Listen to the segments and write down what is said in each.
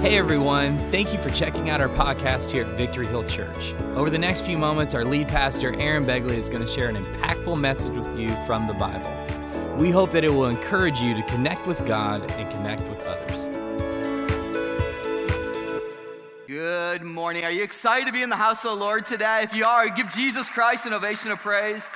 Hey everyone, thank you for checking out our podcast here at Victory Hill Church. Over the next few moments, our lead pastor, Aaron Begley, is going to share an impactful message with you from the Bible. We hope that it will encourage you to connect with God and connect with others. Good morning. Are you excited to be in the house of the Lord today? If you are, give Jesus Christ an ovation of praise.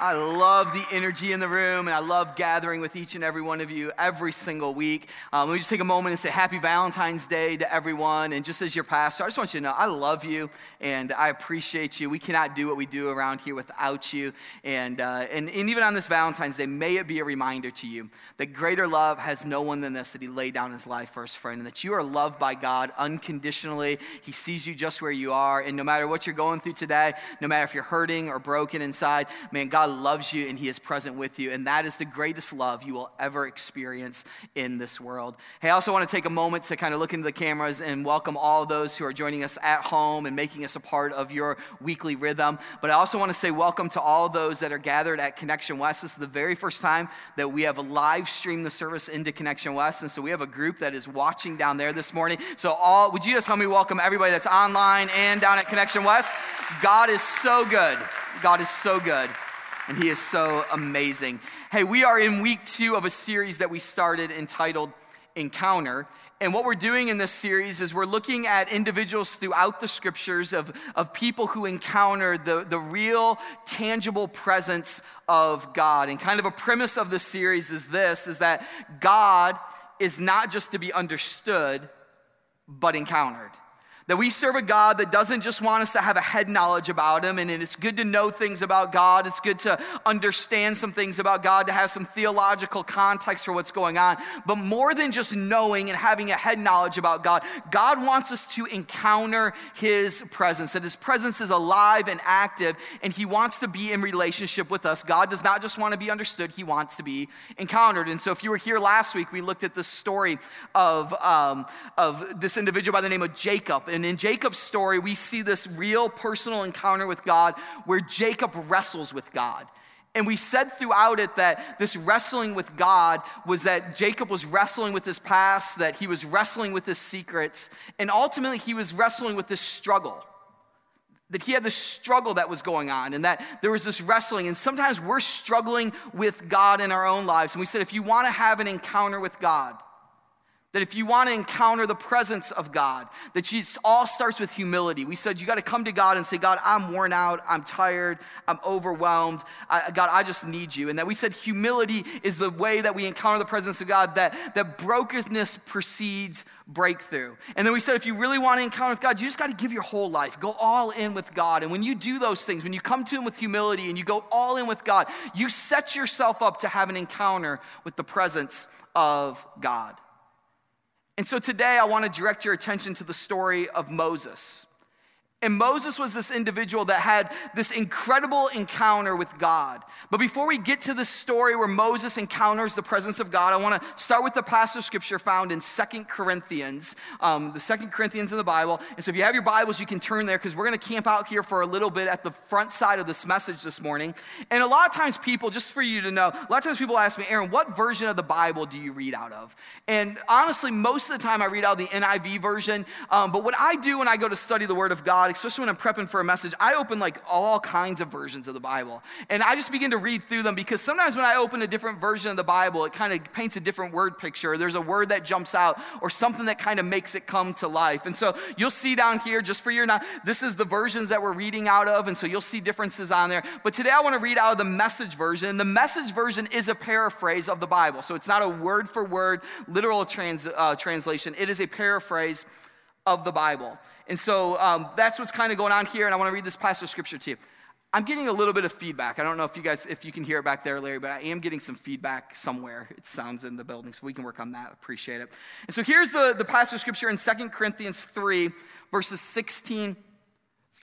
I love the energy in the room, and I love gathering with each and every one of you every single week. Um, let me just take a moment and say Happy Valentine's Day to everyone. And just as your pastor, I just want you to know I love you and I appreciate you. We cannot do what we do around here without you. And, uh, and, and even on this Valentine's Day, may it be a reminder to you that greater love has no one than this, that He laid down His life for His friend, and that you are loved by God unconditionally. He sees you just where you are. And no matter what you're going through today, no matter if you're hurting or broken inside, man, God God loves you and He is present with you. And that is the greatest love you will ever experience in this world. Hey, I also want to take a moment to kind of look into the cameras and welcome all those who are joining us at home and making us a part of your weekly rhythm. But I also want to say welcome to all those that are gathered at Connection West. This is the very first time that we have live streamed the service into Connection West. And so we have a group that is watching down there this morning. So, all would you just help me welcome everybody that's online and down at Connection West? God is so good. God is so good and he is so amazing. Hey, we are in week two of a series that we started entitled Encounter. And what we're doing in this series is we're looking at individuals throughout the scriptures of, of people who encounter the, the real, tangible presence of God. And kind of a premise of this series is this is that God is not just to be understood, but encountered. That we serve a God that doesn't just want us to have a head knowledge about Him, and it's good to know things about God. It's good to understand some things about God, to have some theological context for what's going on. But more than just knowing and having a head knowledge about God, God wants us to encounter His presence, that His presence is alive and active, and He wants to be in relationship with us. God does not just want to be understood, He wants to be encountered. And so, if you were here last week, we looked at the story of, um, of this individual by the name of Jacob. And in Jacob's story, we see this real personal encounter with God where Jacob wrestles with God. And we said throughout it that this wrestling with God was that Jacob was wrestling with his past, that he was wrestling with his secrets, and ultimately he was wrestling with this struggle. That he had this struggle that was going on, and that there was this wrestling. And sometimes we're struggling with God in our own lives. And we said, if you want to have an encounter with God, that if you want to encounter the presence of God, that it all starts with humility. We said you got to come to God and say, God, I'm worn out, I'm tired, I'm overwhelmed. I, God, I just need you. And that we said humility is the way that we encounter the presence of God, that, that brokenness precedes breakthrough. And then we said if you really want to encounter with God, you just got to give your whole life, go all in with God. And when you do those things, when you come to Him with humility and you go all in with God, you set yourself up to have an encounter with the presence of God. And so today I want to direct your attention to the story of Moses. And Moses was this individual that had this incredible encounter with God. But before we get to the story where Moses encounters the presence of God, I want to start with the passage scripture found in Second Corinthians, um, the Second Corinthians in the Bible. And so if you have your Bibles, you can turn there because we're going to camp out here for a little bit at the front side of this message this morning. And a lot of times, people, just for you to know, a lot of times people ask me, Aaron, what version of the Bible do you read out of? And honestly, most of the time I read out the NIV version. Um, but what I do when I go to study the Word of God, God, especially when I'm prepping for a message, I open like all kinds of versions of the Bible. And I just begin to read through them because sometimes when I open a different version of the Bible, it kind of paints a different word picture. There's a word that jumps out or something that kind of makes it come to life. And so you'll see down here, just for your now, this is the versions that we're reading out of. And so you'll see differences on there. But today I want to read out of the message version. And the message version is a paraphrase of the Bible. So it's not a word for word literal trans, uh, translation, it is a paraphrase of the Bible. And so um, that's what's kind of going on here. And I want to read this passage of scripture to you. I'm getting a little bit of feedback. I don't know if you guys, if you can hear it back there, Larry, but I am getting some feedback somewhere. It sounds in the building, so we can work on that. Appreciate it. And so here's the, the passage of scripture in Second Corinthians 3, verses 16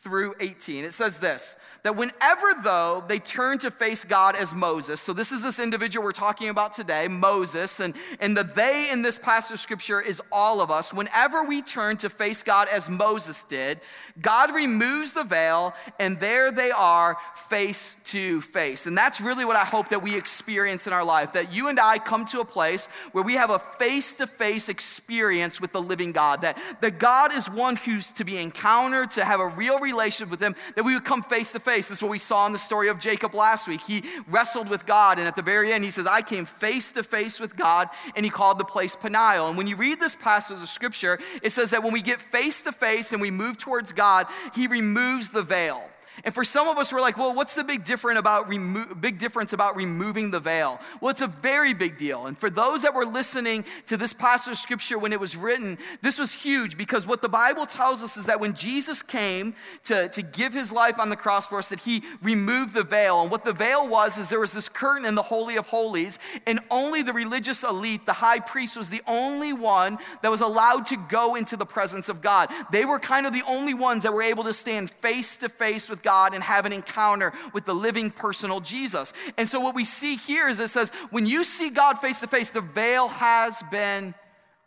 through 18. It says this that whenever, though, they turn to face God as Moses, so this is this individual we're talking about today, Moses, and, and the they in this passage of scripture is all of us. Whenever we turn to face God as Moses did, God removes the veil, and there they are face to face. And that's really what I hope that we experience in our life that you and I come to a place where we have a face to face experience with the living God, that, that God is one who's to be encountered, to have a real relationship with Him, that we would come face to face. This is what we saw in the story of Jacob last week. He wrestled with God, and at the very end, he says, I came face to face with God, and he called the place Peniel. And when you read this passage of scripture, it says that when we get face to face and we move towards God, he removes the veil. And for some of us, we're like, well, what's the big, different about remo- big difference about removing the veil? Well, it's a very big deal. And for those that were listening to this passage of scripture when it was written, this was huge because what the Bible tells us is that when Jesus came to, to give his life on the cross for us, that he removed the veil. And what the veil was is there was this curtain in the Holy of Holies, and only the religious elite, the high priest, was the only one that was allowed to go into the presence of God. They were kind of the only ones that were able to stand face to face with God and have an encounter with the living personal Jesus. And so what we see here is it says, when you see God face to face, the veil has been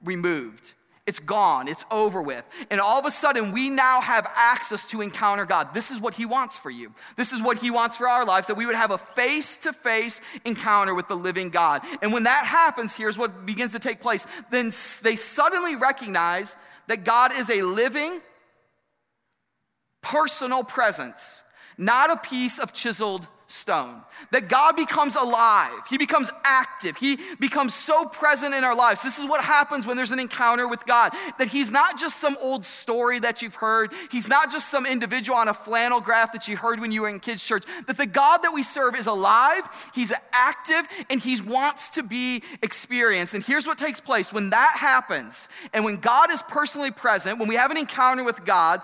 removed. It's gone, it's over with. And all of a sudden, we now have access to encounter God. This is what He wants for you. This is what He wants for our lives that we would have a face to face encounter with the living God. And when that happens, here's what begins to take place. Then they suddenly recognize that God is a living, personal presence, not a piece of chiseled stone. That God becomes alive, He becomes active, He becomes so present in our lives. This is what happens when there's an encounter with God. That He's not just some old story that you've heard, He's not just some individual on a flannel graph that you heard when you were in kids' church. That the God that we serve is alive, He's active, and He wants to be experienced. And here's what takes place when that happens, and when God is personally present, when we have an encounter with God,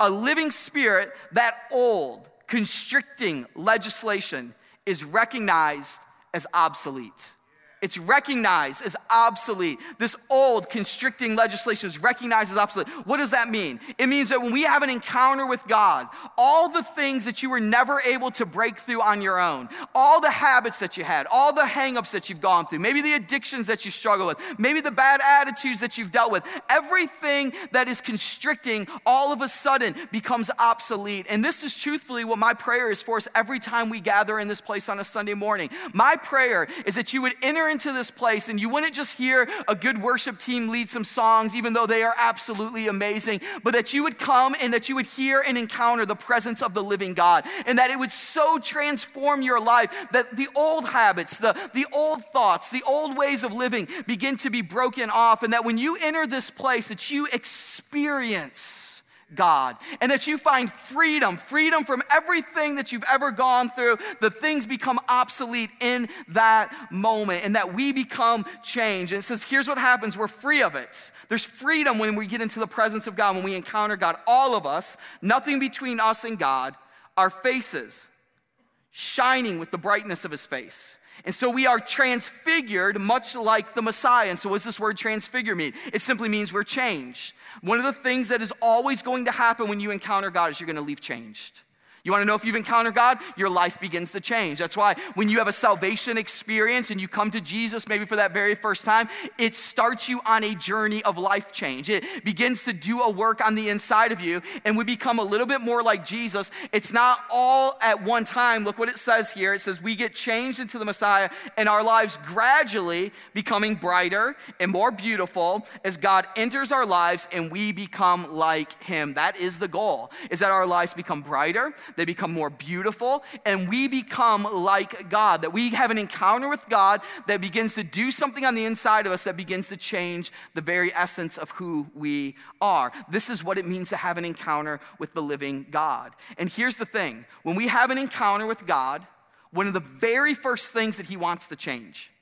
a living spirit, that old, constricting legislation is recognized as obsolete. It's recognized as obsolete. This old constricting legislation is recognized as obsolete. What does that mean? It means that when we have an encounter with God, all the things that you were never able to break through on your own, all the habits that you had, all the hangups that you've gone through, maybe the addictions that you struggle with, maybe the bad attitudes that you've dealt with, everything that is constricting all of a sudden becomes obsolete. And this is truthfully what my prayer is for us every time we gather in this place on a Sunday morning. My prayer is that you would enter into this place and you wouldn't just hear a good worship team lead some songs, even though they are absolutely amazing, but that you would come and that you would hear and encounter the presence of the living God and that it would so transform your life that the old habits, the, the old thoughts, the old ways of living begin to be broken off and that when you enter this place that you experience God and that you find freedom, freedom from everything that you've ever gone through. The things become obsolete in that moment and that we become changed. And it says, here's what happens we're free of it. There's freedom when we get into the presence of God, when we encounter God. All of us, nothing between us and God, our faces shining with the brightness of His face. And so we are transfigured much like the Messiah. And so, what does this word transfigure mean? It simply means we're changed. One of the things that is always going to happen when you encounter God is you're going to leave changed. You want to know if you've encountered God? Your life begins to change. That's why when you have a salvation experience and you come to Jesus, maybe for that very first time, it starts you on a journey of life change. It begins to do a work on the inside of you, and we become a little bit more like Jesus. It's not all at one time. Look what it says here it says, We get changed into the Messiah, and our lives gradually becoming brighter and more beautiful as God enters our lives and we become like Him. That is the goal, is that our lives become brighter they become more beautiful, and we become like God. That we have an encounter with God that begins to do something on the inside of us that begins to change the very essence of who we are. This is what it means to have an encounter with the living God. And here's the thing when we have an encounter with God, one of the very first things that He wants to change,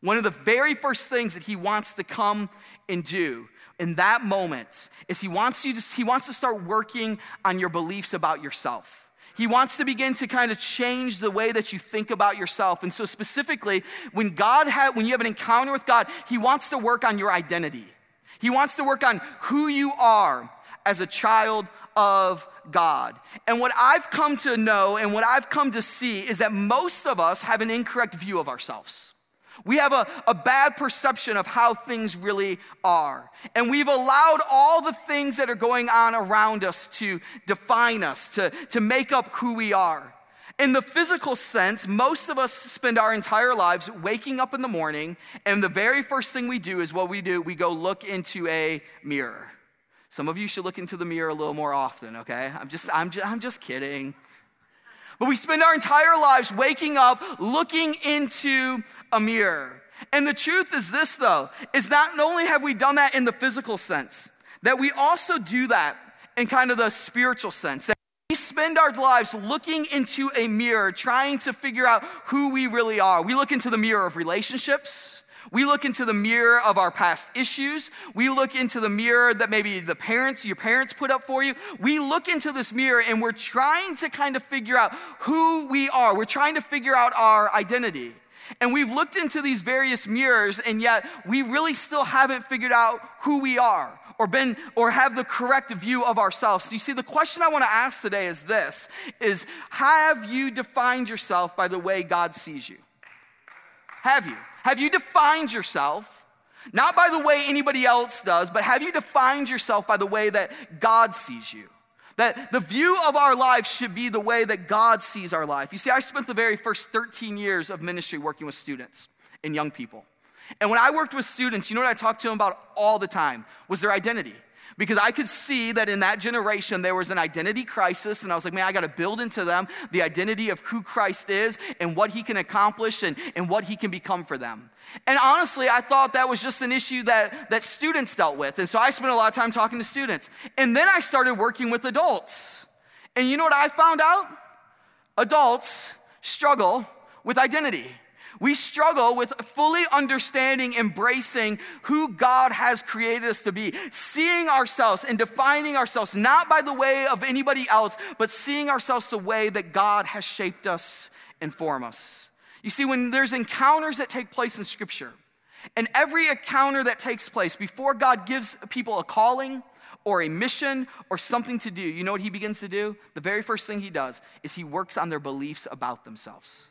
one of the very first things that He wants to come and do in that moment is he wants you to, he wants to start working on your beliefs about yourself. He wants to begin to kind of change the way that you think about yourself. And so specifically, when God had, when you have an encounter with God, he wants to work on your identity. He wants to work on who you are as a child of God. And what I've come to know and what I've come to see is that most of us have an incorrect view of ourselves. We have a, a bad perception of how things really are. And we've allowed all the things that are going on around us to define us, to, to make up who we are. In the physical sense, most of us spend our entire lives waking up in the morning, and the very first thing we do is what we do we go look into a mirror. Some of you should look into the mirror a little more often, okay? I'm just, I'm just, I'm just kidding. But we spend our entire lives waking up looking into a mirror. And the truth is this, though, is not only have we done that in the physical sense, that we also do that in kind of the spiritual sense. That we spend our lives looking into a mirror, trying to figure out who we really are. We look into the mirror of relationships. We look into the mirror of our past issues. We look into the mirror that maybe the parents, your parents put up for you. We look into this mirror and we're trying to kind of figure out who we are. We're trying to figure out our identity. And we've looked into these various mirrors, and yet we really still haven't figured out who we are or been or have the correct view of ourselves. So you see, the question I want to ask today is this is have you defined yourself by the way God sees you? Have you? Have you defined yourself, not by the way anybody else does, but have you defined yourself by the way that God sees you? That the view of our life should be the way that God sees our life. You see, I spent the very first 13 years of ministry working with students and young people. And when I worked with students, you know what I talked to them about all the time was their identity because I could see that in that generation there was an identity crisis, and I was like, man, I got to build into them the identity of who Christ is and what he can accomplish and, and what he can become for them. And honestly, I thought that was just an issue that, that students dealt with. And so I spent a lot of time talking to students. And then I started working with adults. And you know what I found out? Adults struggle with identity. We struggle with fully understanding, embracing who God has created us to be, seeing ourselves and defining ourselves not by the way of anybody else, but seeing ourselves the way that God has shaped us and formed us. You see, when there's encounters that take place in Scripture, and every encounter that takes place before God gives people a calling, or a mission or something to do, you know what he begins to do? The very first thing he does is he works on their beliefs about themselves.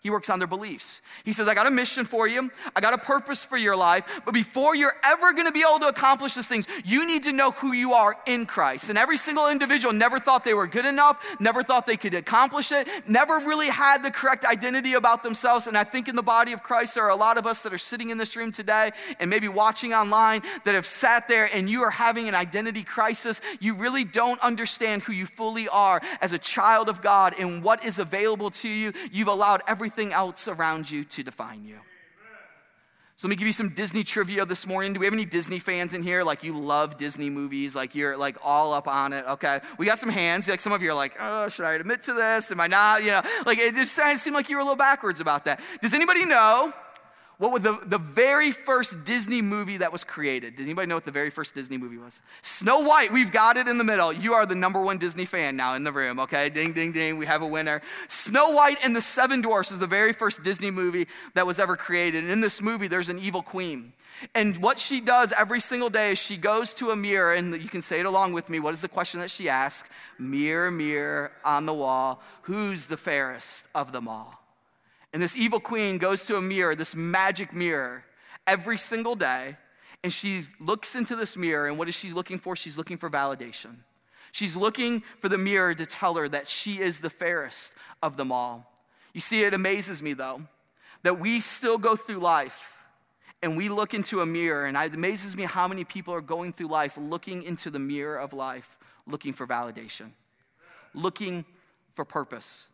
He works on their beliefs. He says, I got a mission for you. I got a purpose for your life. But before you're ever going to be able to accomplish these things, you need to know who you are in Christ. And every single individual never thought they were good enough, never thought they could accomplish it, never really had the correct identity about themselves. And I think in the body of Christ, there are a lot of us that are sitting in this room today and maybe watching online that have sat there and you are having an identity crisis. You really don't understand who you fully are as a child of God and what is available to you. You've allowed everything everything else around you to define you. So let me give you some Disney trivia this morning. Do we have any Disney fans in here? Like you love Disney movies, like you're like all up on it. Okay, we got some hands. Like some of you are like, oh, should I admit to this? Am I not? You know, like it just seemed like you were a little backwards about that. Does anybody know what was the, the very first Disney movie that was created? Does anybody know what the very first Disney movie was? Snow White. We've got it in the middle. You are the number one Disney fan now in the room, okay? Ding, ding, ding. We have a winner. Snow White and the Seven Dwarfs is the very first Disney movie that was ever created. And in this movie, there's an evil queen. And what she does every single day is she goes to a mirror, and you can say it along with me. What is the question that she asks? Mirror, mirror on the wall, who's the fairest of them all? And this evil queen goes to a mirror, this magic mirror, every single day. And she looks into this mirror, and what is she looking for? She's looking for validation. She's looking for the mirror to tell her that she is the fairest of them all. You see, it amazes me though that we still go through life and we look into a mirror, and it amazes me how many people are going through life looking into the mirror of life, looking for validation, looking for purpose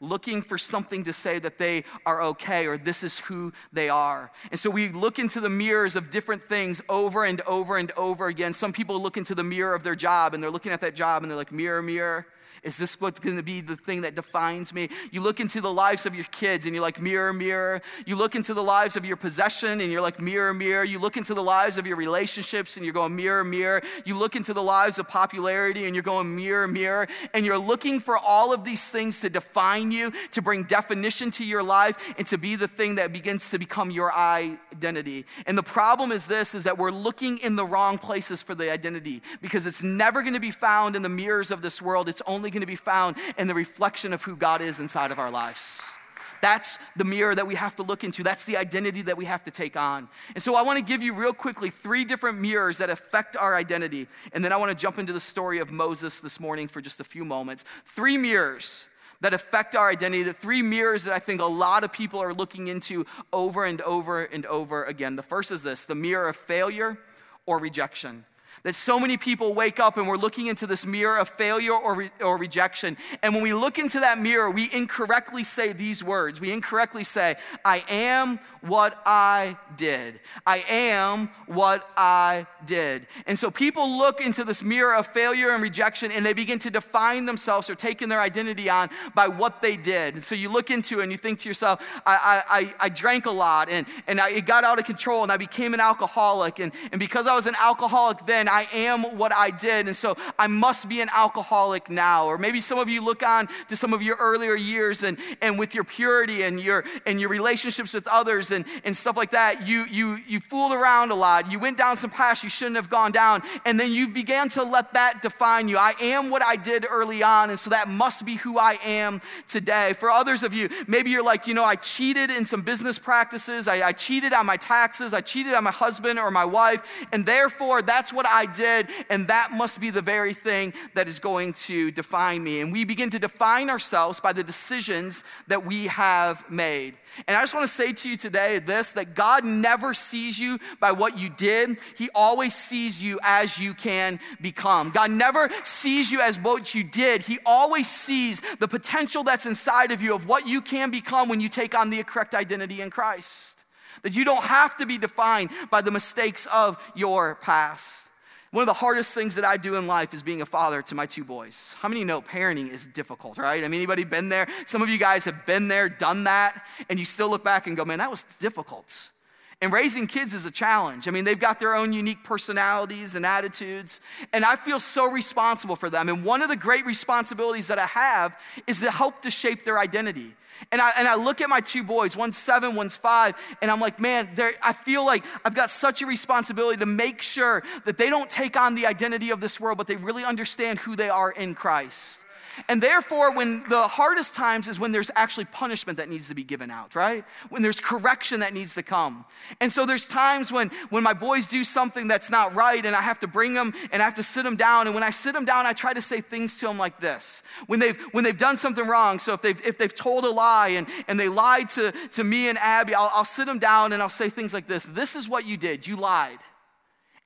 looking for something to say that they are okay or this is who they are. And so we look into the mirrors of different things over and over and over again. Some people look into the mirror of their job and they're looking at that job and they're like, mirror, mirror. Is this what's going to be the thing that defines me? You look into the lives of your kids and you're like, mirror, mirror. You look into the lives of your possession and you're like, mirror, mirror. You look into the lives of your relationships and you're going, mirror, mirror. You look into the lives of popularity and you're going, mirror, mirror. And you're looking for all of these things to define you, to bring definition to your life, and to be the thing that begins to become your identity. And the problem is this is that we're looking in the wrong places for the identity because it's never going to be found in the mirrors of this world. It's only going to be found in the reflection of who God is inside of our lives. That's the mirror that we have to look into. That's the identity that we have to take on. And so I want to give you real quickly three different mirrors that affect our identity. And then I want to jump into the story of Moses this morning for just a few moments. Three mirrors that affect our identity, the three mirrors that I think a lot of people are looking into over and over and over again. The first is this the mirror of failure or rejection. That so many people wake up and we're looking into this mirror of failure or, re- or rejection. And when we look into that mirror, we incorrectly say these words. We incorrectly say, I am what I did. I am what I did. And so people look into this mirror of failure and rejection and they begin to define themselves or taking their identity on by what they did. And so you look into it and you think to yourself, I, I, I drank a lot and, and I, it got out of control and I became an alcoholic. And, and because I was an alcoholic then, I am what I did, and so I must be an alcoholic now. Or maybe some of you look on to some of your earlier years and, and with your purity and your and your relationships with others and, and stuff like that, you you you fooled around a lot. You went down some paths you shouldn't have gone down, and then you began to let that define you. I am what I did early on, and so that must be who I am today. For others of you, maybe you're like, you know, I cheated in some business practices, I, I cheated on my taxes, I cheated on my husband or my wife, and therefore that's what I I did, and that must be the very thing that is going to define me. And we begin to define ourselves by the decisions that we have made. And I just want to say to you today this that God never sees you by what you did, He always sees you as you can become. God never sees you as what you did, He always sees the potential that's inside of you of what you can become when you take on the correct identity in Christ. That you don't have to be defined by the mistakes of your past. One of the hardest things that I do in life is being a father to my two boys. How many know parenting is difficult, right? I mean, anybody been there? Some of you guys have been there, done that, and you still look back and go, man, that was difficult. And raising kids is a challenge. I mean, they've got their own unique personalities and attitudes, and I feel so responsible for them. And one of the great responsibilities that I have is to help to shape their identity. And I, and I look at my two boys, one's seven, one's five, and I'm like, man, I feel like I've got such a responsibility to make sure that they don't take on the identity of this world, but they really understand who they are in Christ. And therefore, when the hardest times is when there's actually punishment that needs to be given out, right? When there's correction that needs to come. And so there's times when, when my boys do something that's not right and I have to bring them and I have to sit them down. And when I sit them down, I try to say things to them like this. When they've, when they've done something wrong, so if they've, if they've told a lie and, and they lied to, to me and Abby, I'll, I'll sit them down and I'll say things like this. This is what you did. You lied.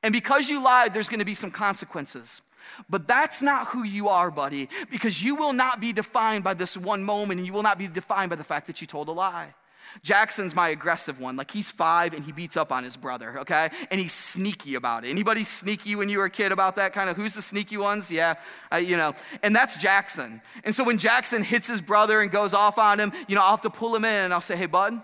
And because you lied, there's to be some consequences. But that's not who you are, buddy, because you will not be defined by this one moment and you will not be defined by the fact that you told a lie. Jackson's my aggressive one. Like he's five and he beats up on his brother, okay? And he's sneaky about it. Anybody sneaky when you were a kid about that kind of? Who's the sneaky ones? Yeah, uh, you know. And that's Jackson. And so when Jackson hits his brother and goes off on him, you know, I'll have to pull him in and I'll say, hey, bud,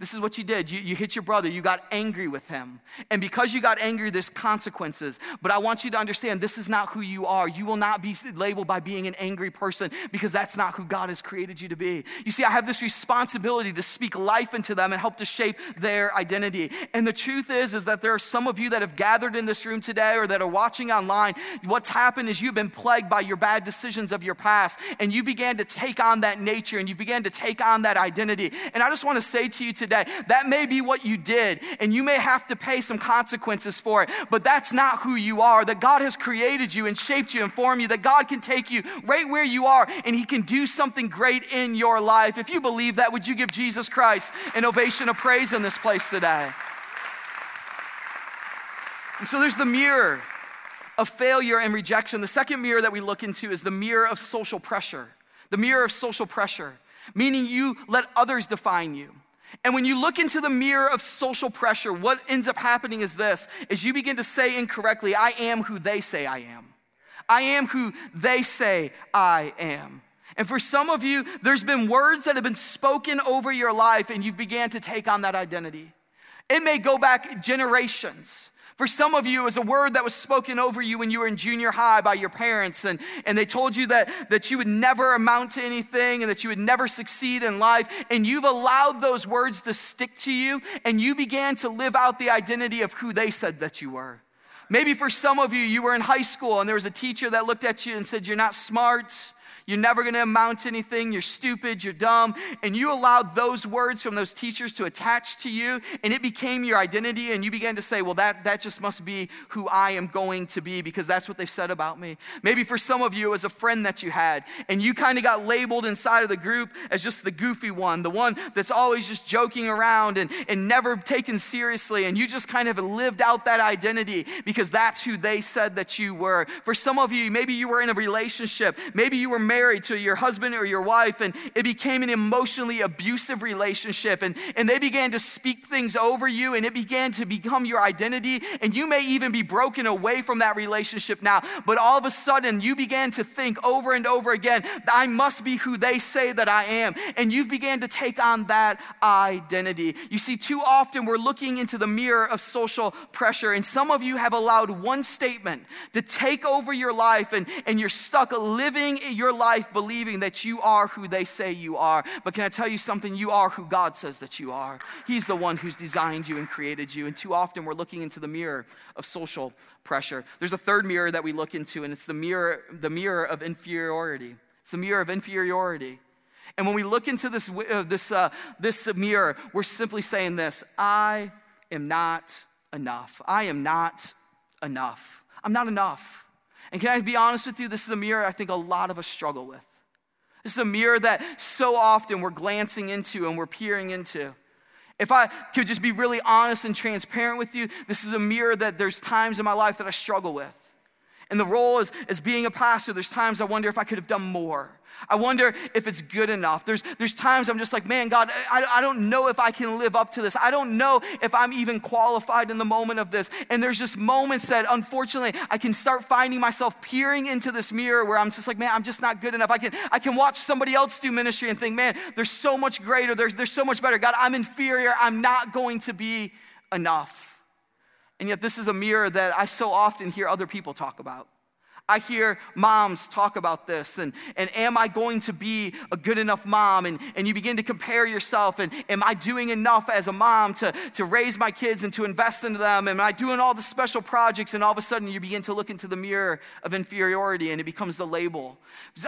this is what you did. You, you hit your brother. You got angry with him. And because you got angry, there's consequences. But I want you to understand this is not who you are. You will not be labeled by being an angry person because that's not who God has created you to be. You see, I have this responsibility to speak life into them and help to shape their identity. And the truth is, is that there are some of you that have gathered in this room today or that are watching online. What's happened is you've been plagued by your bad decisions of your past and you began to take on that nature and you began to take on that identity. And I just want to say to you today, today. That may be what you did, and you may have to pay some consequences for it, but that's not who you are. That God has created you and shaped you and formed you, that God can take you right where you are and He can do something great in your life. If you believe that, would you give Jesus Christ an ovation of praise in this place today? And so there's the mirror of failure and rejection. The second mirror that we look into is the mirror of social pressure. The mirror of social pressure, meaning you let others define you. And when you look into the mirror of social pressure, what ends up happening is this is you begin to say incorrectly, I am who they say I am. I am who they say I am. And for some of you, there's been words that have been spoken over your life and you've began to take on that identity. It may go back generations. For some of you, it was a word that was spoken over you when you were in junior high by your parents, and, and they told you that, that you would never amount to anything and that you would never succeed in life. And you've allowed those words to stick to you, and you began to live out the identity of who they said that you were. Maybe for some of you, you were in high school and there was a teacher that looked at you and said, You're not smart. You're never going to amount to anything. You're stupid. You're dumb. And you allowed those words from those teachers to attach to you, and it became your identity. And you began to say, Well, that, that just must be who I am going to be because that's what they've said about me. Maybe for some of you, it was a friend that you had, and you kind of got labeled inside of the group as just the goofy one, the one that's always just joking around and, and never taken seriously. And you just kind of lived out that identity because that's who they said that you were. For some of you, maybe you were in a relationship, maybe you were married married to your husband or your wife, and it became an emotionally abusive relationship, and, and they began to speak things over you, and it began to become your identity, and you may even be broken away from that relationship now, but all of a sudden you began to think over and over again, I must be who they say that I am, and you've began to take on that identity. You see, too often we're looking into the mirror of social pressure, and some of you have allowed one statement to take over your life, and, and you're stuck living your life life believing that you are who they say you are. But can I tell you something? You are who God says that you are. He's the one who's designed you and created you. And too often we're looking into the mirror of social pressure. There's a third mirror that we look into, and it's the mirror, the mirror of inferiority. It's the mirror of inferiority. And when we look into this, uh, this, uh, this mirror, we're simply saying this I am not enough. I am not enough. I'm not enough. And can I be honest with you? This is a mirror I think a lot of us struggle with. This is a mirror that so often we're glancing into and we're peering into. If I could just be really honest and transparent with you, this is a mirror that there's times in my life that I struggle with. And the role as, as being a pastor, there's times I wonder if I could have done more. I wonder if it's good enough. There's, there's times I'm just like, man, God, I, I don't know if I can live up to this. I don't know if I'm even qualified in the moment of this. And there's just moments that unfortunately I can start finding myself peering into this mirror where I'm just like, man, I'm just not good enough. I can, I can watch somebody else do ministry and think, man, they're so much greater. They're, they're so much better. God, I'm inferior. I'm not going to be enough. And yet, this is a mirror that I so often hear other people talk about. I hear moms talk about this and, and am I going to be a good enough mom? And, and you begin to compare yourself and am I doing enough as a mom to, to raise my kids and to invest into them? Am I doing all the special projects? And all of a sudden you begin to look into the mirror of inferiority and it becomes the label.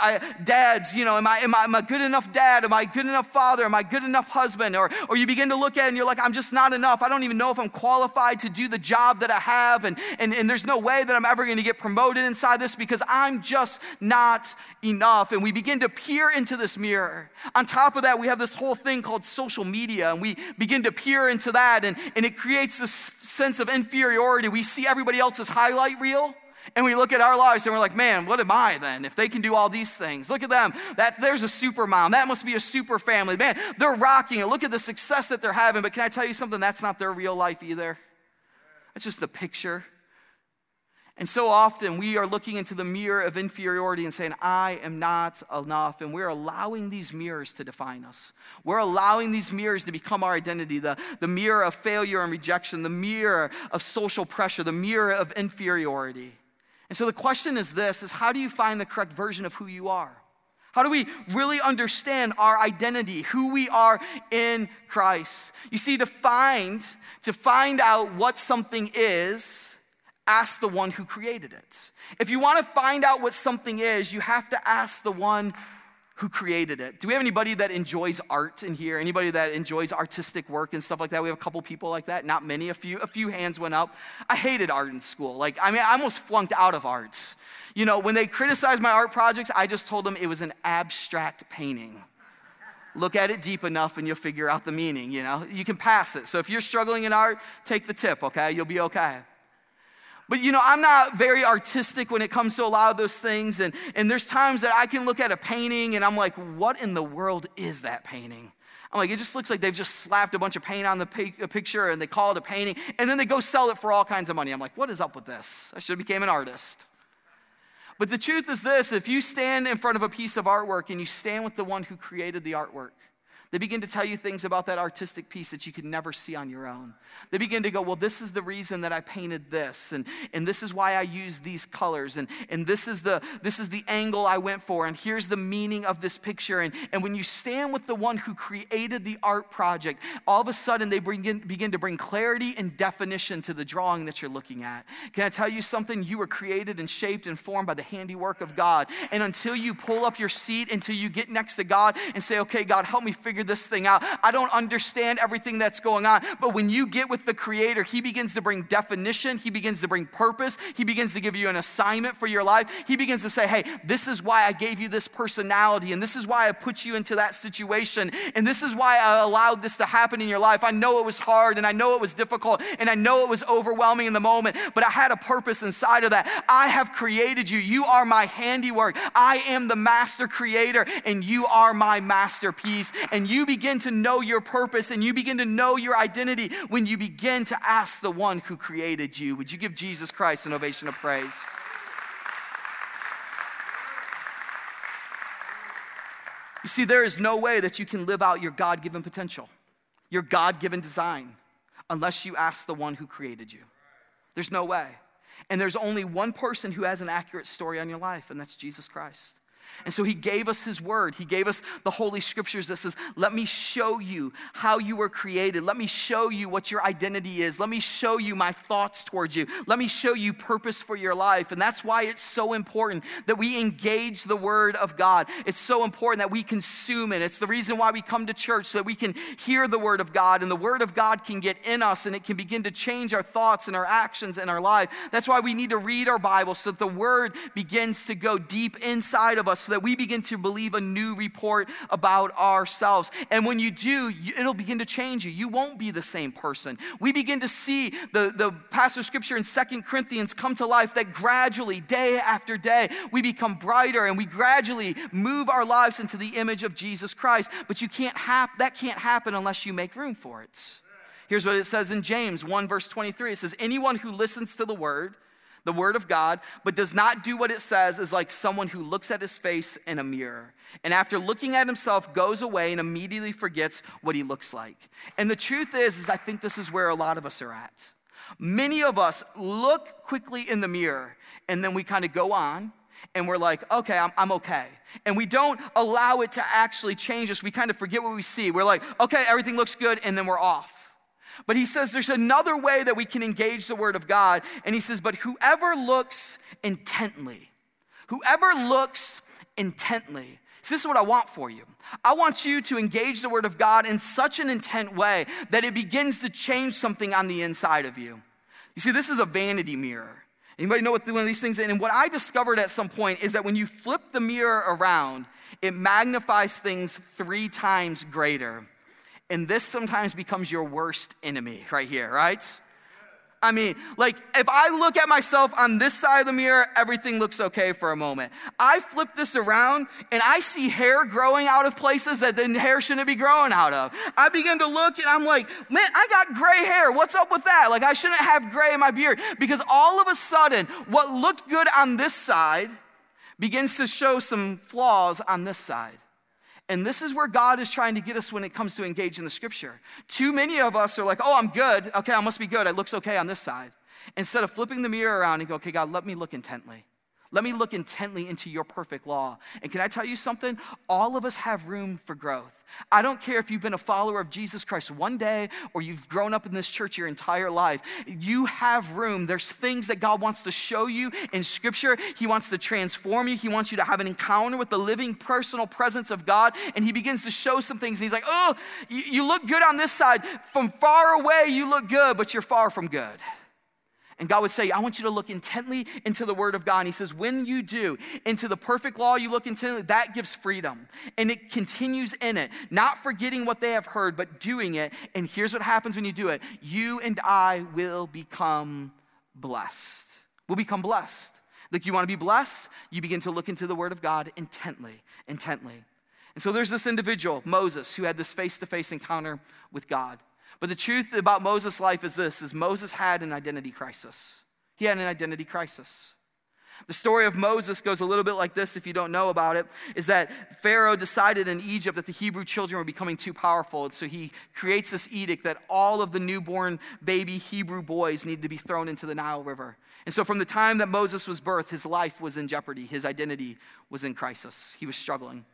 I, dads, you know, am I, am, I, am I good enough dad? Am I good enough father? Am I good enough husband? Or, or you begin to look at and you're like, I'm just not enough. I don't even know if I'm qualified to do the job that I have. And, and, and there's no way that I'm ever going to get promoted inside this this because I'm just not enough. And we begin to peer into this mirror. On top of that, we have this whole thing called social media, and we begin to peer into that, and, and it creates this sense of inferiority. We see everybody else's highlight reel. And we look at our lives and we're like, man, what am I then? If they can do all these things, look at them. That there's a super mom. That must be a super family. Man, they're rocking it. Look at the success that they're having. But can I tell you something? That's not their real life either. It's just a picture. And so often we are looking into the mirror of inferiority and saying, I am not enough. And we're allowing these mirrors to define us. We're allowing these mirrors to become our identity the, the mirror of failure and rejection, the mirror of social pressure, the mirror of inferiority. And so the question is this is how do you find the correct version of who you are? How do we really understand our identity, who we are in Christ? You see, to find, to find out what something is, ask the one who created it. If you want to find out what something is, you have to ask the one who created it. Do we have anybody that enjoys art in here? Anybody that enjoys artistic work and stuff like that? We have a couple people like that. Not many, a few, a few hands went up. I hated art in school. Like, I mean, I almost flunked out of arts. You know, when they criticized my art projects, I just told them it was an abstract painting. Look at it deep enough and you'll figure out the meaning, you know? You can pass it. So if you're struggling in art, take the tip, okay? You'll be okay. But you know, I'm not very artistic when it comes to a lot of those things. And, and there's times that I can look at a painting and I'm like, what in the world is that painting? I'm like, it just looks like they've just slapped a bunch of paint on the picture and they call it a painting. And then they go sell it for all kinds of money. I'm like, what is up with this? I should have became an artist. But the truth is this if you stand in front of a piece of artwork and you stand with the one who created the artwork, They begin to tell you things about that artistic piece that you could never see on your own. They begin to go, well, this is the reason that I painted this, and, and this is why I used these colors, and, and this, is the, this is the angle I went for, and here's the meaning of this picture. And, and when you stand with the one who created the art project, all of a sudden they begin, begin to bring clarity and definition to the drawing that you're looking at. Can I tell you something? You were created and shaped and formed by the handiwork of God. And until you pull up your seat, until you get next to God and say, okay, God, help me figure this thing out. I don't understand everything that's going on. But when you get with the Creator, He begins to bring definition, He begins to bring purpose, He begins to give you an assignment for your life. He begins to say, hey, this is why I gave you this personality, and this is why I put you into that situation, and this is why I allowed this to happen in your life. I know it was hard, and I know it was difficult, and I know it was overwhelming in the moment, but I had a purpose inside of that. I have created you. You are my handiwork. I am the master creator, and you are my masterpiece. And you begin to know your purpose, and you begin to know your identity when you begin to ask the one who created you. Would you give Jesus Christ an ovation of praise? You see, there is no way that you can live out your God given potential, your God given design, unless you ask the one who created you. There's no way. And there's only one person who has an accurate story on your life, and that's Jesus Christ. And so he gave us his word. He gave us the holy scriptures that says, "Let me show you how you were created. Let me show you what your identity is. Let me show you my thoughts towards you. Let me show you purpose for your life." And that's why it's so important that we engage the word of God. It's so important that we consume it. It's the reason why we come to church so that we can hear the word of God and the word of God can get in us and it can begin to change our thoughts and our actions in our life. That's why we need to read our Bible so that the word begins to go deep inside of us so that we begin to believe a new report about ourselves. And when you do, it'll begin to change you. You won't be the same person. We begin to see the, the passage of scripture in Second Corinthians come to life that gradually, day after day, we become brighter and we gradually move our lives into the image of Jesus Christ. But you can't hap- that can't happen unless you make room for it. Here's what it says in James 1, verse 23. It says, Anyone who listens to the word the word of God, but does not do what it says is like someone who looks at his face in a mirror. And after looking at himself, goes away and immediately forgets what he looks like. And the truth is, is I think this is where a lot of us are at. Many of us look quickly in the mirror and then we kind of go on and we're like, okay, I'm, I'm okay. And we don't allow it to actually change us. We kind of forget what we see. We're like, okay, everything looks good, and then we're off. But he says there's another way that we can engage the word of God. And he says, but whoever looks intently, whoever looks intently, so this is what I want for you. I want you to engage the word of God in such an intent way that it begins to change something on the inside of you. You see, this is a vanity mirror. Anybody know what one of these things is? And what I discovered at some point is that when you flip the mirror around, it magnifies things three times greater. And this sometimes becomes your worst enemy right here, right? I mean, like, if I look at myself on this side of the mirror, everything looks okay for a moment. I flip this around and I see hair growing out of places that the hair shouldn't be growing out of. I begin to look and I'm like, man, I got gray hair. What's up with that? Like, I shouldn't have gray in my beard because all of a sudden, what looked good on this side begins to show some flaws on this side. And this is where God is trying to get us when it comes to engage in the scripture. Too many of us are like, oh, I'm good. Okay, I must be good. It looks okay on this side. Instead of flipping the mirror around and go, okay, God, let me look intently. Let me look intently into your perfect law. And can I tell you something? All of us have room for growth. I don't care if you've been a follower of Jesus Christ one day or you've grown up in this church your entire life. You have room. There's things that God wants to show you in Scripture. He wants to transform you. He wants you to have an encounter with the living personal presence of God. And He begins to show some things. And He's like, oh, you look good on this side. From far away, you look good, but you're far from good. And God would say, I want you to look intently into the Word of God. And He says, when you do, into the perfect law, you look intently, that gives freedom. And it continues in it, not forgetting what they have heard, but doing it. And here's what happens when you do it you and I will become blessed. We'll become blessed. Like you want to be blessed, you begin to look into the Word of God intently, intently. And so there's this individual, Moses, who had this face to face encounter with God. But the truth about Moses' life is this is Moses had an identity crisis. He had an identity crisis. The story of Moses goes a little bit like this if you don't know about it is that Pharaoh decided in Egypt that the Hebrew children were becoming too powerful. And so he creates this edict that all of the newborn baby Hebrew boys need to be thrown into the Nile River. And so from the time that Moses was birthed, his life was in jeopardy, his identity was in crisis. He was struggling.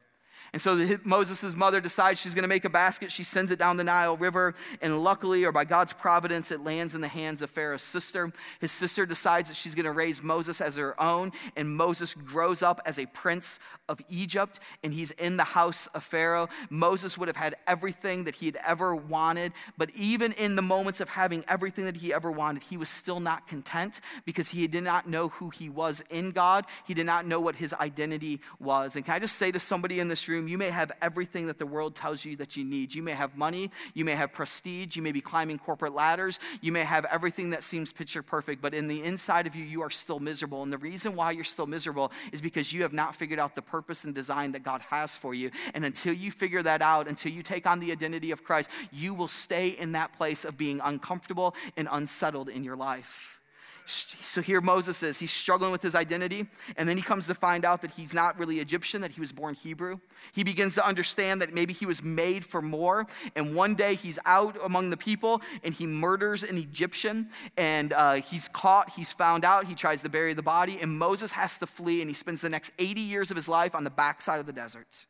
And so Moses' mother decides she's going to make a basket. She sends it down the Nile River. And luckily, or by God's providence, it lands in the hands of Pharaoh's sister. His sister decides that she's going to raise Moses as her own. And Moses grows up as a prince of Egypt. And he's in the house of Pharaoh. Moses would have had everything that he had ever wanted. But even in the moments of having everything that he ever wanted, he was still not content because he did not know who he was in God. He did not know what his identity was. And can I just say to somebody in this room, room, you may have everything that the world tells you that you need. You may have money, you may have prestige, you may be climbing corporate ladders, you may have everything that seems picture perfect, but in the inside of you, you are still miserable. And the reason why you're still miserable is because you have not figured out the purpose and design that God has for you. And until you figure that out, until you take on the identity of Christ, you will stay in that place of being uncomfortable and unsettled in your life. So here Moses is. He's struggling with his identity, and then he comes to find out that he's not really Egyptian, that he was born Hebrew. He begins to understand that maybe he was made for more. And one day he's out among the people and he murders an Egyptian, and uh, he's caught, he's found out, he tries to bury the body, and Moses has to flee, and he spends the next 80 years of his life on the backside of the desert.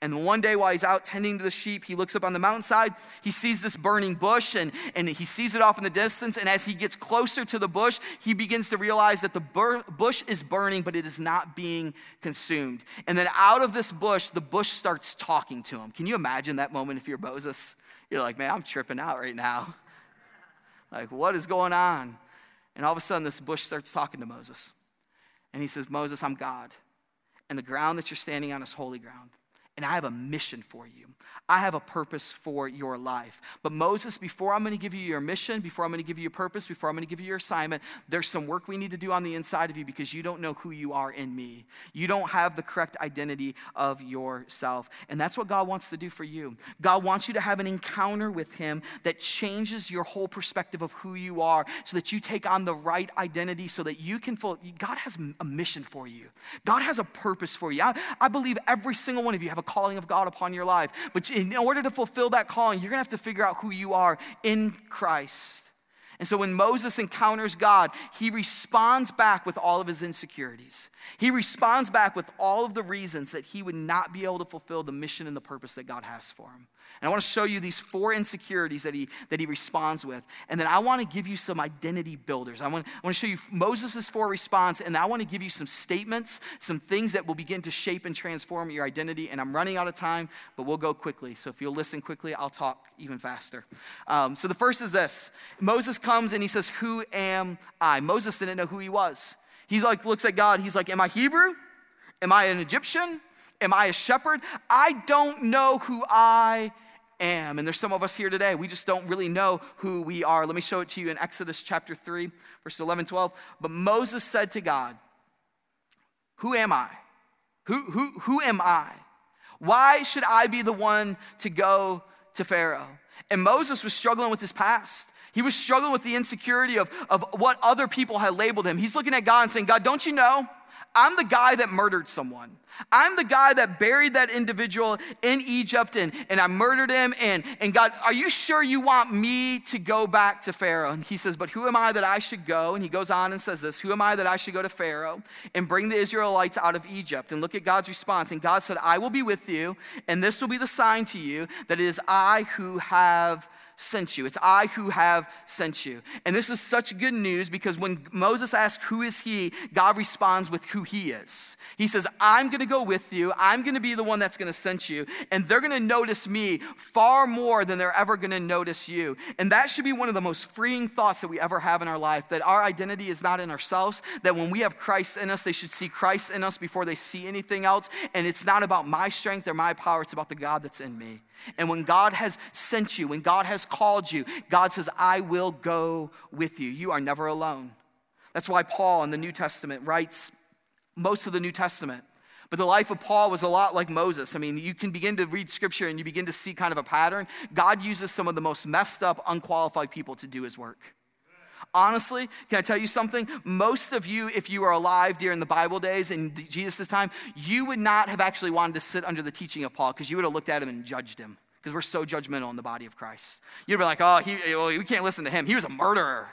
And one day while he's out tending to the sheep, he looks up on the mountainside. He sees this burning bush and, and he sees it off in the distance. And as he gets closer to the bush, he begins to realize that the bur- bush is burning, but it is not being consumed. And then out of this bush, the bush starts talking to him. Can you imagine that moment if you're Moses? You're like, man, I'm tripping out right now. Like, what is going on? And all of a sudden, this bush starts talking to Moses. And he says, Moses, I'm God. And the ground that you're standing on is holy ground and I have a mission for you. I have a purpose for your life. But Moses, before I'm going to give you your mission, before I'm going to give you your purpose, before I'm going to give you your assignment, there's some work we need to do on the inside of you because you don't know who you are in me. You don't have the correct identity of yourself. And that's what God wants to do for you. God wants you to have an encounter with Him that changes your whole perspective of who you are so that you take on the right identity so that you can fulfill. God has a mission for you, God has a purpose for you. I, I believe every single one of you have a calling of God upon your life. But in order to fulfill that calling, you're gonna have to figure out who you are in Christ. And so when Moses encounters God, he responds back with all of his insecurities. He responds back with all of the reasons that he would not be able to fulfill the mission and the purpose that God has for him. And I want to show you these four insecurities that he, that he responds with. And then I want to give you some identity builders. I want, I want to show you Moses' four response, and I want to give you some statements, some things that will begin to shape and transform your identity. And I'm running out of time, but we'll go quickly. So if you'll listen quickly, I'll talk even faster. Um, so the first is this Moses comes and he says, Who am I? Moses didn't know who he was. He's like, looks at God, he's like, Am I Hebrew? Am I an Egyptian? Am I a shepherd? I don't know who I am. And there's some of us here today, we just don't really know who we are. Let me show it to you in Exodus chapter 3, verse 11, 12. But Moses said to God, Who am I? Who, who, who am I? Why should I be the one to go to Pharaoh? And Moses was struggling with his past. He was struggling with the insecurity of, of what other people had labeled him. He's looking at God and saying, God, don't you know? I'm the guy that murdered someone. I'm the guy that buried that individual in Egypt and, and I murdered him. And, and God, are you sure you want me to go back to Pharaoh? And he says, But who am I that I should go? And he goes on and says this Who am I that I should go to Pharaoh and bring the Israelites out of Egypt? And look at God's response. And God said, I will be with you, and this will be the sign to you that it is I who have sent you. It's I who have sent you. And this is such good news because when Moses asks, Who is he? God responds with who he is. He says, I'm going to go with you. I'm going to be the one that's going to send you. And they're going to notice me far more than they're ever going to notice you. And that should be one of the most freeing thoughts that we ever have in our life that our identity is not in ourselves, that when we have Christ in us, they should see Christ in us before they see anything else. And it's not about my strength or my power, it's about the God that's in me. And when God has sent you, when God has called you, God says, I will go with you. You are never alone. That's why Paul in the New Testament writes most of the New Testament. But the life of Paul was a lot like Moses. I mean, you can begin to read scripture and you begin to see kind of a pattern. God uses some of the most messed up, unqualified people to do his work Honestly, can I tell you something? Most of you, if you are alive during the Bible days in Jesus' time, you would not have actually wanted to sit under the teaching of Paul because you would have looked at him and judged him because we're so judgmental in the body of Christ. You'd be like, oh, he, well, we can't listen to him. He was a murderer.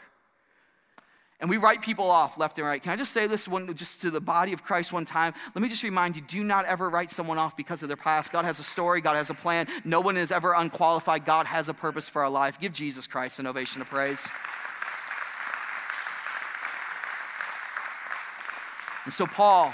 And we write people off left and right. Can I just say this one just to the body of Christ one time? Let me just remind you do not ever write someone off because of their past. God has a story, God has a plan. No one is ever unqualified. God has a purpose for our life. Give Jesus Christ an ovation of praise. And so, Paul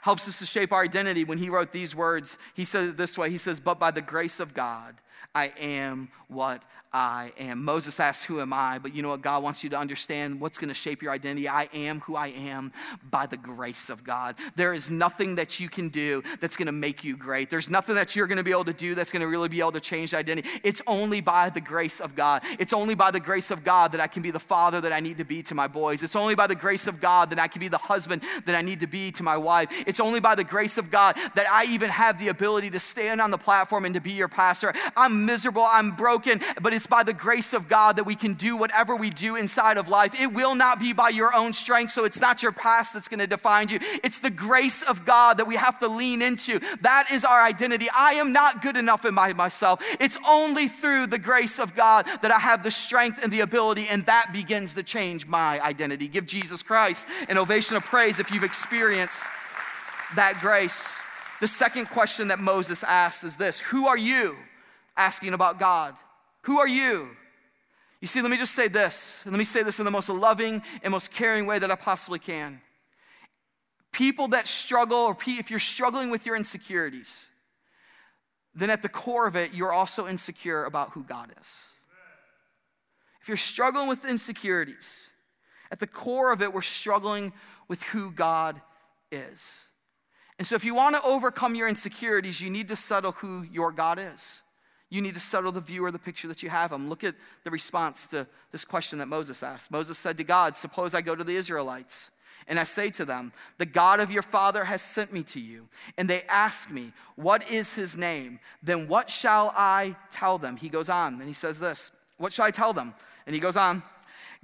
helps us to shape our identity when he wrote these words. He said it this way He says, But by the grace of God, I am what I am. Moses asked, Who am I? But you know what? God wants you to understand what's going to shape your identity. I am who I am by the grace of God. There is nothing that you can do that's going to make you great. There's nothing that you're going to be able to do that's going to really be able to change identity. It's only by the grace of God. It's only by the grace of God that I can be the father that I need to be to my boys. It's only by the grace of God that I can be the husband that I need to be to my wife. It's only by the grace of God that I even have the ability to stand on the platform and to be your pastor. I'm miserable, I'm broken, but it's by the grace of God that we can do whatever we do inside of life. It will not be by your own strength, so it's not your past that's gonna define you. It's the grace of God that we have to lean into. That is our identity. I am not good enough in my, myself. It's only through the grace of God that I have the strength and the ability, and that begins to change my identity. Give Jesus Christ an ovation of praise if you've experienced that grace. The second question that Moses asked is this Who are you? Asking about God. Who are you? You see, let me just say this, let me say this in the most loving and most caring way that I possibly can. People that struggle, or if you're struggling with your insecurities, then at the core of it, you're also insecure about who God is. If you're struggling with insecurities, at the core of it, we're struggling with who God is. And so, if you want to overcome your insecurities, you need to settle who your God is. You need to settle the view or the picture that you have them. Look at the response to this question that Moses asked. Moses said to God, Suppose I go to the Israelites and I say to them, The God of your father has sent me to you. And they ask me, What is his name? Then what shall I tell them? He goes on and he says this What shall I tell them? And he goes on,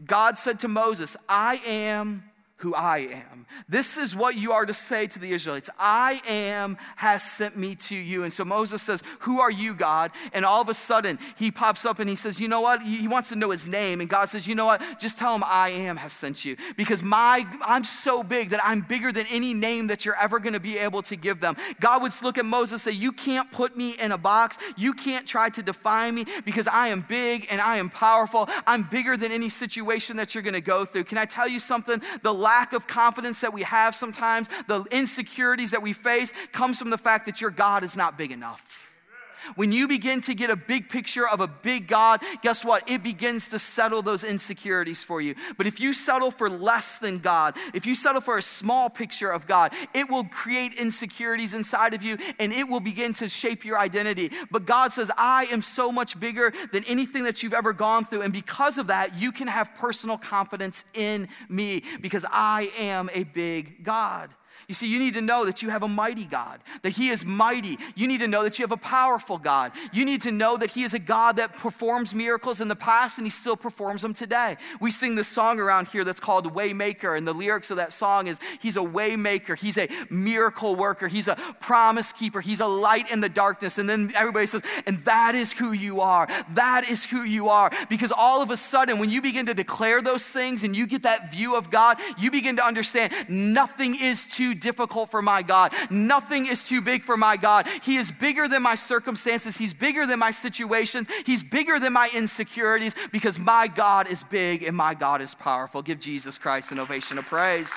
God said to Moses, I am who I am. This is what you are to say to the Israelites I am has sent me to you. And so Moses says, Who are you, God? And all of a sudden, he pops up and he says, You know what? He wants to know his name. And God says, You know what? Just tell him I am has sent you. Because my I'm so big that I'm bigger than any name that you're ever going to be able to give them. God would look at Moses and say, You can't put me in a box. You can't try to define me because I am big and I am powerful. I'm bigger than any situation that you're going to go through. Can I tell you something? The lack of confidence that we have sometimes, the insecurities that we face, comes from the fact that your God is not big enough. When you begin to get a big picture of a big God, guess what? It begins to settle those insecurities for you. But if you settle for less than God, if you settle for a small picture of God, it will create insecurities inside of you and it will begin to shape your identity. But God says, I am so much bigger than anything that you've ever gone through. And because of that, you can have personal confidence in me because I am a big God. You see, you need to know that you have a mighty God, that He is mighty. You need to know that you have a powerful God. You need to know that He is a God that performs miracles in the past and He still performs them today. We sing this song around here that's called Waymaker, and the lyrics of that song is He's a waymaker, He's a miracle worker, He's a promise keeper, He's a light in the darkness. And then everybody says, and that is who you are. That is who you are. Because all of a sudden, when you begin to declare those things and you get that view of God, you begin to understand nothing is too difficult for my God. Nothing is too big for my God. He is bigger than my circumstances, He's bigger than my situations, He's bigger than my insecurities because my God is big and my God is powerful. Give Jesus Christ an ovation of praise.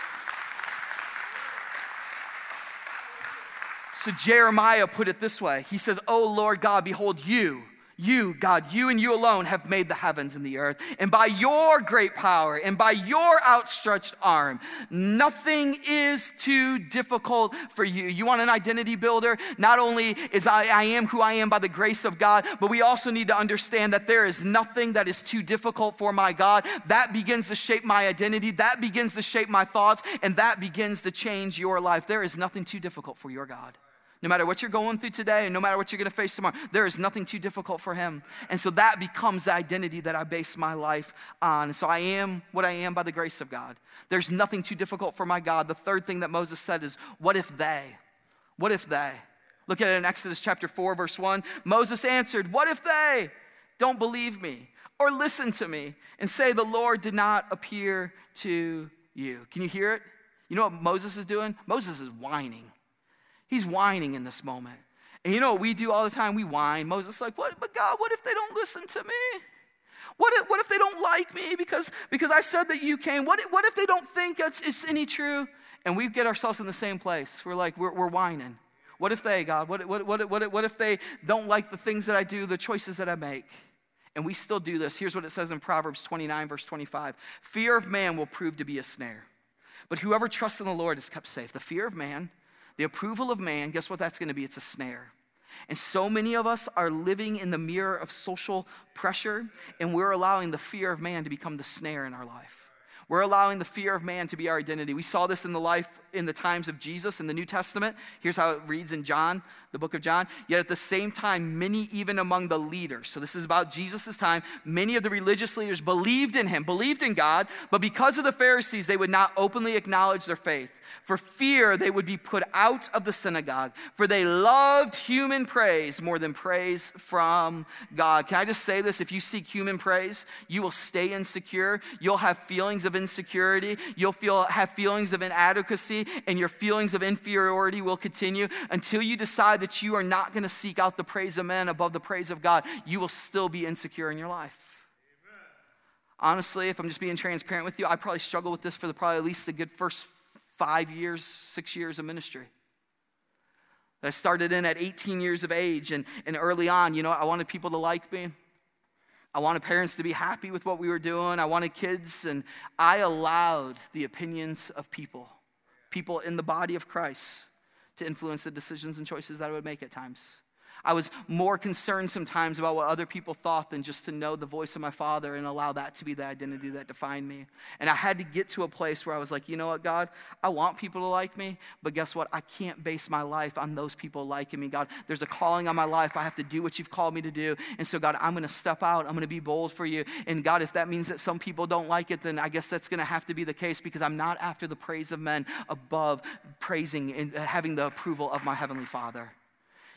So Jeremiah put it this way He says, Oh Lord God, behold, you you, God, you and you alone have made the heavens and the earth. And by your great power and by your outstretched arm, nothing is too difficult for you. You want an identity builder? Not only is I, I am who I am by the grace of God, but we also need to understand that there is nothing that is too difficult for my God. That begins to shape my identity, that begins to shape my thoughts, and that begins to change your life. There is nothing too difficult for your God. No matter what you're going through today, no matter what you're gonna face tomorrow, there is nothing too difficult for him. And so that becomes the identity that I base my life on. So I am what I am by the grace of God. There's nothing too difficult for my God. The third thing that Moses said is, What if they? What if they? Look at it in Exodus chapter 4, verse 1. Moses answered, What if they don't believe me or listen to me and say, The Lord did not appear to you? Can you hear it? You know what Moses is doing? Moses is whining. He's whining in this moment. And you know what we do all the time? We whine. Moses like, what, but God, what if they don't listen to me? What if, what if they don't like me because, because I said that you came? What if, what if they don't think it's, it's any true? And we get ourselves in the same place. We're like, we're, we're whining. What if they, God? What, what, what, what, what if they don't like the things that I do, the choices that I make? And we still do this. Here's what it says in Proverbs 29, verse 25 Fear of man will prove to be a snare, but whoever trusts in the Lord is kept safe. The fear of man the approval of man, guess what that's going to be? It's a snare. And so many of us are living in the mirror of social pressure, and we're allowing the fear of man to become the snare in our life. We're allowing the fear of man to be our identity. We saw this in the life in the times of Jesus in the New Testament. Here's how it reads in John, the book of John. Yet at the same time, many even among the leaders, so this is about Jesus' time, many of the religious leaders believed in him, believed in God, but because of the Pharisees, they would not openly acknowledge their faith. For fear they would be put out of the synagogue, for they loved human praise more than praise from God. Can I just say this? If you seek human praise, you will stay insecure. You'll have feelings of insecurity. You'll feel, have feelings of inadequacy, and your feelings of inferiority will continue until you decide that you are not going to seek out the praise of men above the praise of God. You will still be insecure in your life. Honestly, if I'm just being transparent with you, I probably struggled with this for the probably at least the good first five years, six years of ministry. I started in at 18 years of age, and, and early on, you know, I wanted people to like me. I wanted parents to be happy with what we were doing. I wanted kids, and I allowed the opinions of people, people in the body of Christ, to influence the decisions and choices that I would make at times. I was more concerned sometimes about what other people thought than just to know the voice of my father and allow that to be the identity that defined me. And I had to get to a place where I was like, you know what, God, I want people to like me, but guess what? I can't base my life on those people liking me. God, there's a calling on my life. I have to do what you've called me to do. And so, God, I'm going to step out. I'm going to be bold for you. And God, if that means that some people don't like it, then I guess that's going to have to be the case because I'm not after the praise of men above praising and having the approval of my Heavenly Father.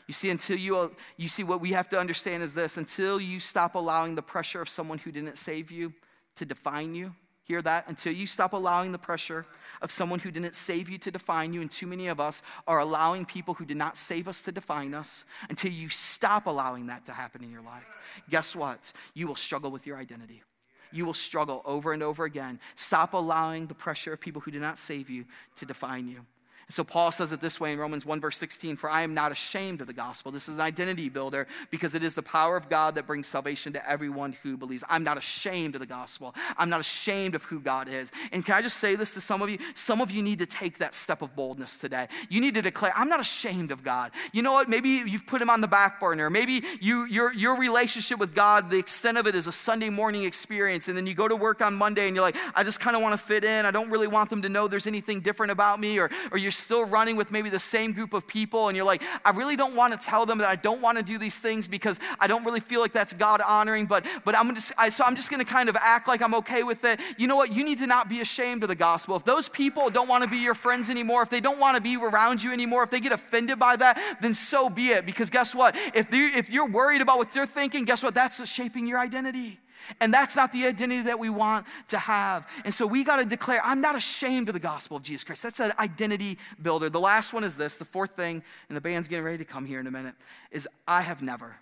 You see, until you, you see, what we have to understand is this until you stop allowing the pressure of someone who didn't save you to define you, hear that? Until you stop allowing the pressure of someone who didn't save you to define you, and too many of us are allowing people who did not save us to define us, until you stop allowing that to happen in your life, guess what? You will struggle with your identity you will struggle over and over again. Stop allowing the pressure of people who did not save you to define you. So Paul says it this way in Romans 1, verse 16 For I am not ashamed of the gospel. This is an identity builder because it is the power of God that brings salvation to everyone who believes. I'm not ashamed of the gospel. I'm not ashamed of who God is. And can I just say this to some of you? Some of you need to take that step of boldness today. You need to declare, I'm not ashamed of God. You know what? Maybe you've put him on the back burner. Maybe you, your, your relationship with God, the extent of it is a Sunday morning experience. And then you go to work on Monday and you're like, I just kind of want to fit in. I don't really want them to know there's anything different about me. Or, or you're still running with maybe the same group of people and you're like, I really don't want to tell them that I don't want to do these things because I don't really feel like that's God honoring, but, but I'm just, I, so I'm just going to kind of act like I'm okay with it. You know what? You need to not be ashamed of the gospel. If those people don't want to be your friends anymore, if they don't want to be around you anymore, if they get offended by that, then so be it. Because guess what? If, if you're worried about what they're thinking, guess what? That's shaping your identity. And that's not the identity that we want to have. And so we got to declare, I'm not ashamed of the gospel of Jesus Christ. That's an identity builder. The last one is this the fourth thing, and the band's getting ready to come here in a minute, is I have never.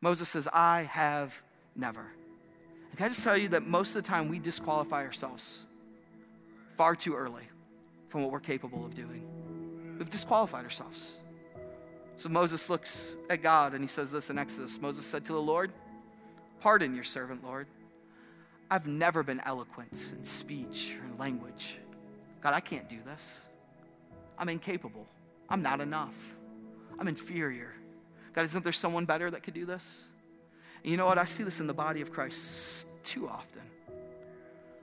Moses says, I have never. And can I just tell you that most of the time we disqualify ourselves far too early from what we're capable of doing? We've disqualified ourselves. So Moses looks at God and he says this in Exodus Moses said to the Lord, Pardon your servant, Lord. I've never been eloquent in speech or in language. God, I can't do this. I'm incapable. I'm not enough. I'm inferior. God, isn't there someone better that could do this? And you know what? I see this in the body of Christ too often.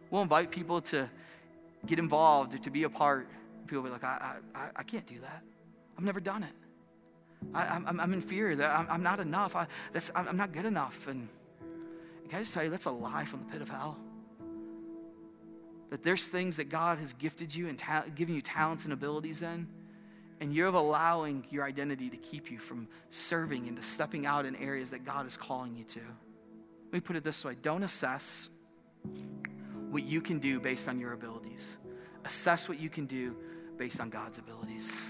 We'll invite people to get involved or to be a part. People will be like, I, I, I can't do that. I've never done it. I, am I'm in fear that I'm, I'm not enough. I, that's, I'm not good enough. And can I just tell you, that's a lie from the pit of hell. That there's things that God has gifted you and ta- given you talents and abilities in, and you're allowing your identity to keep you from serving and to stepping out in areas that God is calling you to. Let me put it this way don't assess what you can do based on your abilities, assess what you can do based on God's abilities.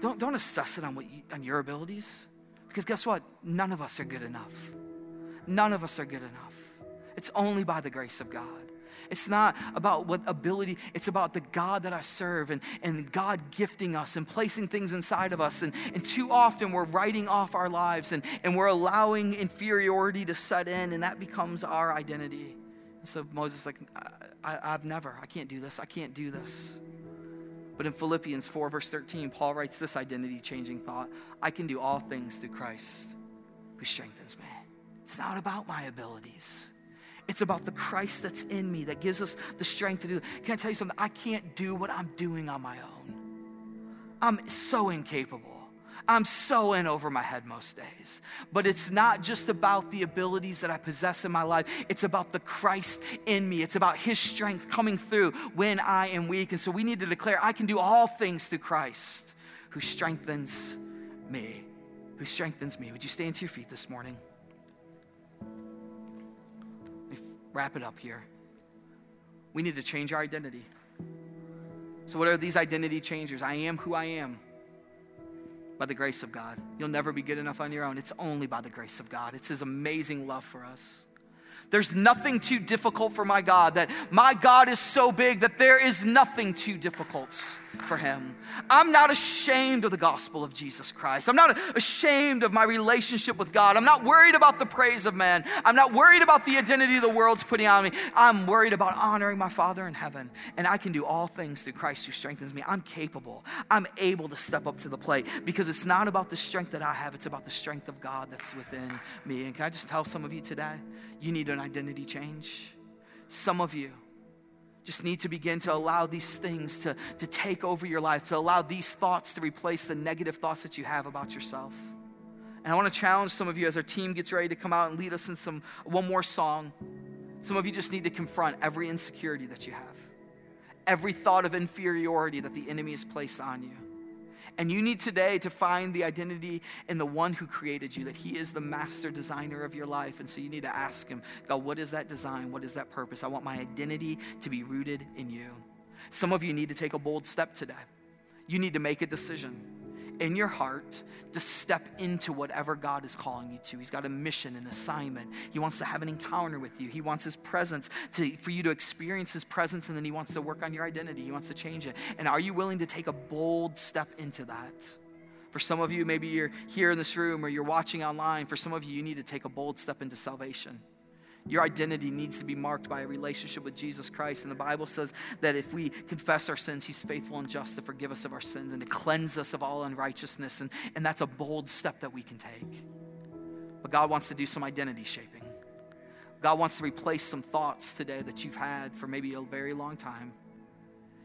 Don't, don't assess it on, what you, on your abilities, because guess what? None of us are good enough. None of us are good enough. It's only by the grace of God. It's not about what ability, it's about the God that I serve and, and God gifting us and placing things inside of us. And, and too often we're writing off our lives and, and we're allowing inferiority to set in, and that becomes our identity. And so Moses like, I, I, I've never, I can't do this, I can't do this. But in Philippians 4, verse 13, Paul writes this identity changing thought I can do all things through Christ who strengthens me. It's not about my abilities. It's about the Christ that's in me that gives us the strength to do. Can I tell you something? I can't do what I'm doing on my own. I'm so incapable. I'm so in over my head most days. But it's not just about the abilities that I possess in my life, it's about the Christ in me. It's about His strength coming through when I am weak. And so we need to declare I can do all things through Christ who strengthens me. Who strengthens me. Would you stand to your feet this morning? Wrap it up here. We need to change our identity. So, what are these identity changers? I am who I am by the grace of God. You'll never be good enough on your own. It's only by the grace of God. It's His amazing love for us. There's nothing too difficult for my God, that my God is so big that there is nothing too difficult for him. I'm not ashamed of the gospel of Jesus Christ. I'm not ashamed of my relationship with God. I'm not worried about the praise of man. I'm not worried about the identity the world's putting on me. I'm worried about honoring my Father in heaven. And I can do all things through Christ who strengthens me. I'm capable. I'm able to step up to the plate because it's not about the strength that I have, it's about the strength of God that's within me. And can I just tell some of you today, you need an identity change? Some of you, just need to begin to allow these things to, to take over your life, to allow these thoughts to replace the negative thoughts that you have about yourself. And I want to challenge some of you as our team gets ready to come out and lead us in some one more song. Some of you just need to confront every insecurity that you have, every thought of inferiority that the enemy has placed on you. And you need today to find the identity in the one who created you, that he is the master designer of your life. And so you need to ask him, God, what is that design? What is that purpose? I want my identity to be rooted in you. Some of you need to take a bold step today. You need to make a decision in your heart to step into whatever God is calling you to. He's got a mission, an assignment. He wants to have an encounter with you. He wants His presence to, for you to experience His presence, and then He wants to work on your identity. He wants to change it. And are you willing to take a bold step into that? For some of you, maybe you're here in this room or you're watching online. For some of you, you need to take a bold step into salvation. Your identity needs to be marked by a relationship with Jesus Christ. And the Bible says that if we confess our sins, He's faithful and just to forgive us of our sins and to cleanse us of all unrighteousness. And, and that's a bold step that we can take. But God wants to do some identity shaping. God wants to replace some thoughts today that you've had for maybe a very long time.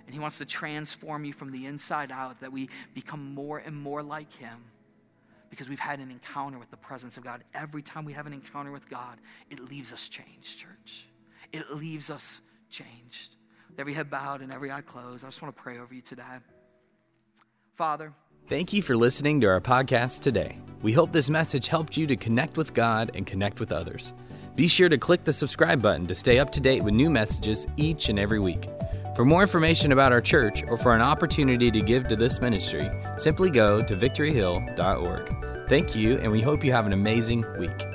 And He wants to transform you from the inside out, that we become more and more like Him because we've had an encounter with the presence of God. Every time we have an encounter with God, it leaves us changed, church. It leaves us changed. every head bowed and every eye closed, I just want to pray over you today. Father, Thank you for listening to our podcast today. We hope this message helped you to connect with God and connect with others. Be sure to click the subscribe button to stay up to date with new messages each and every week. For more information about our church or for an opportunity to give to this ministry, simply go to victoryhill.org. Thank you, and we hope you have an amazing week.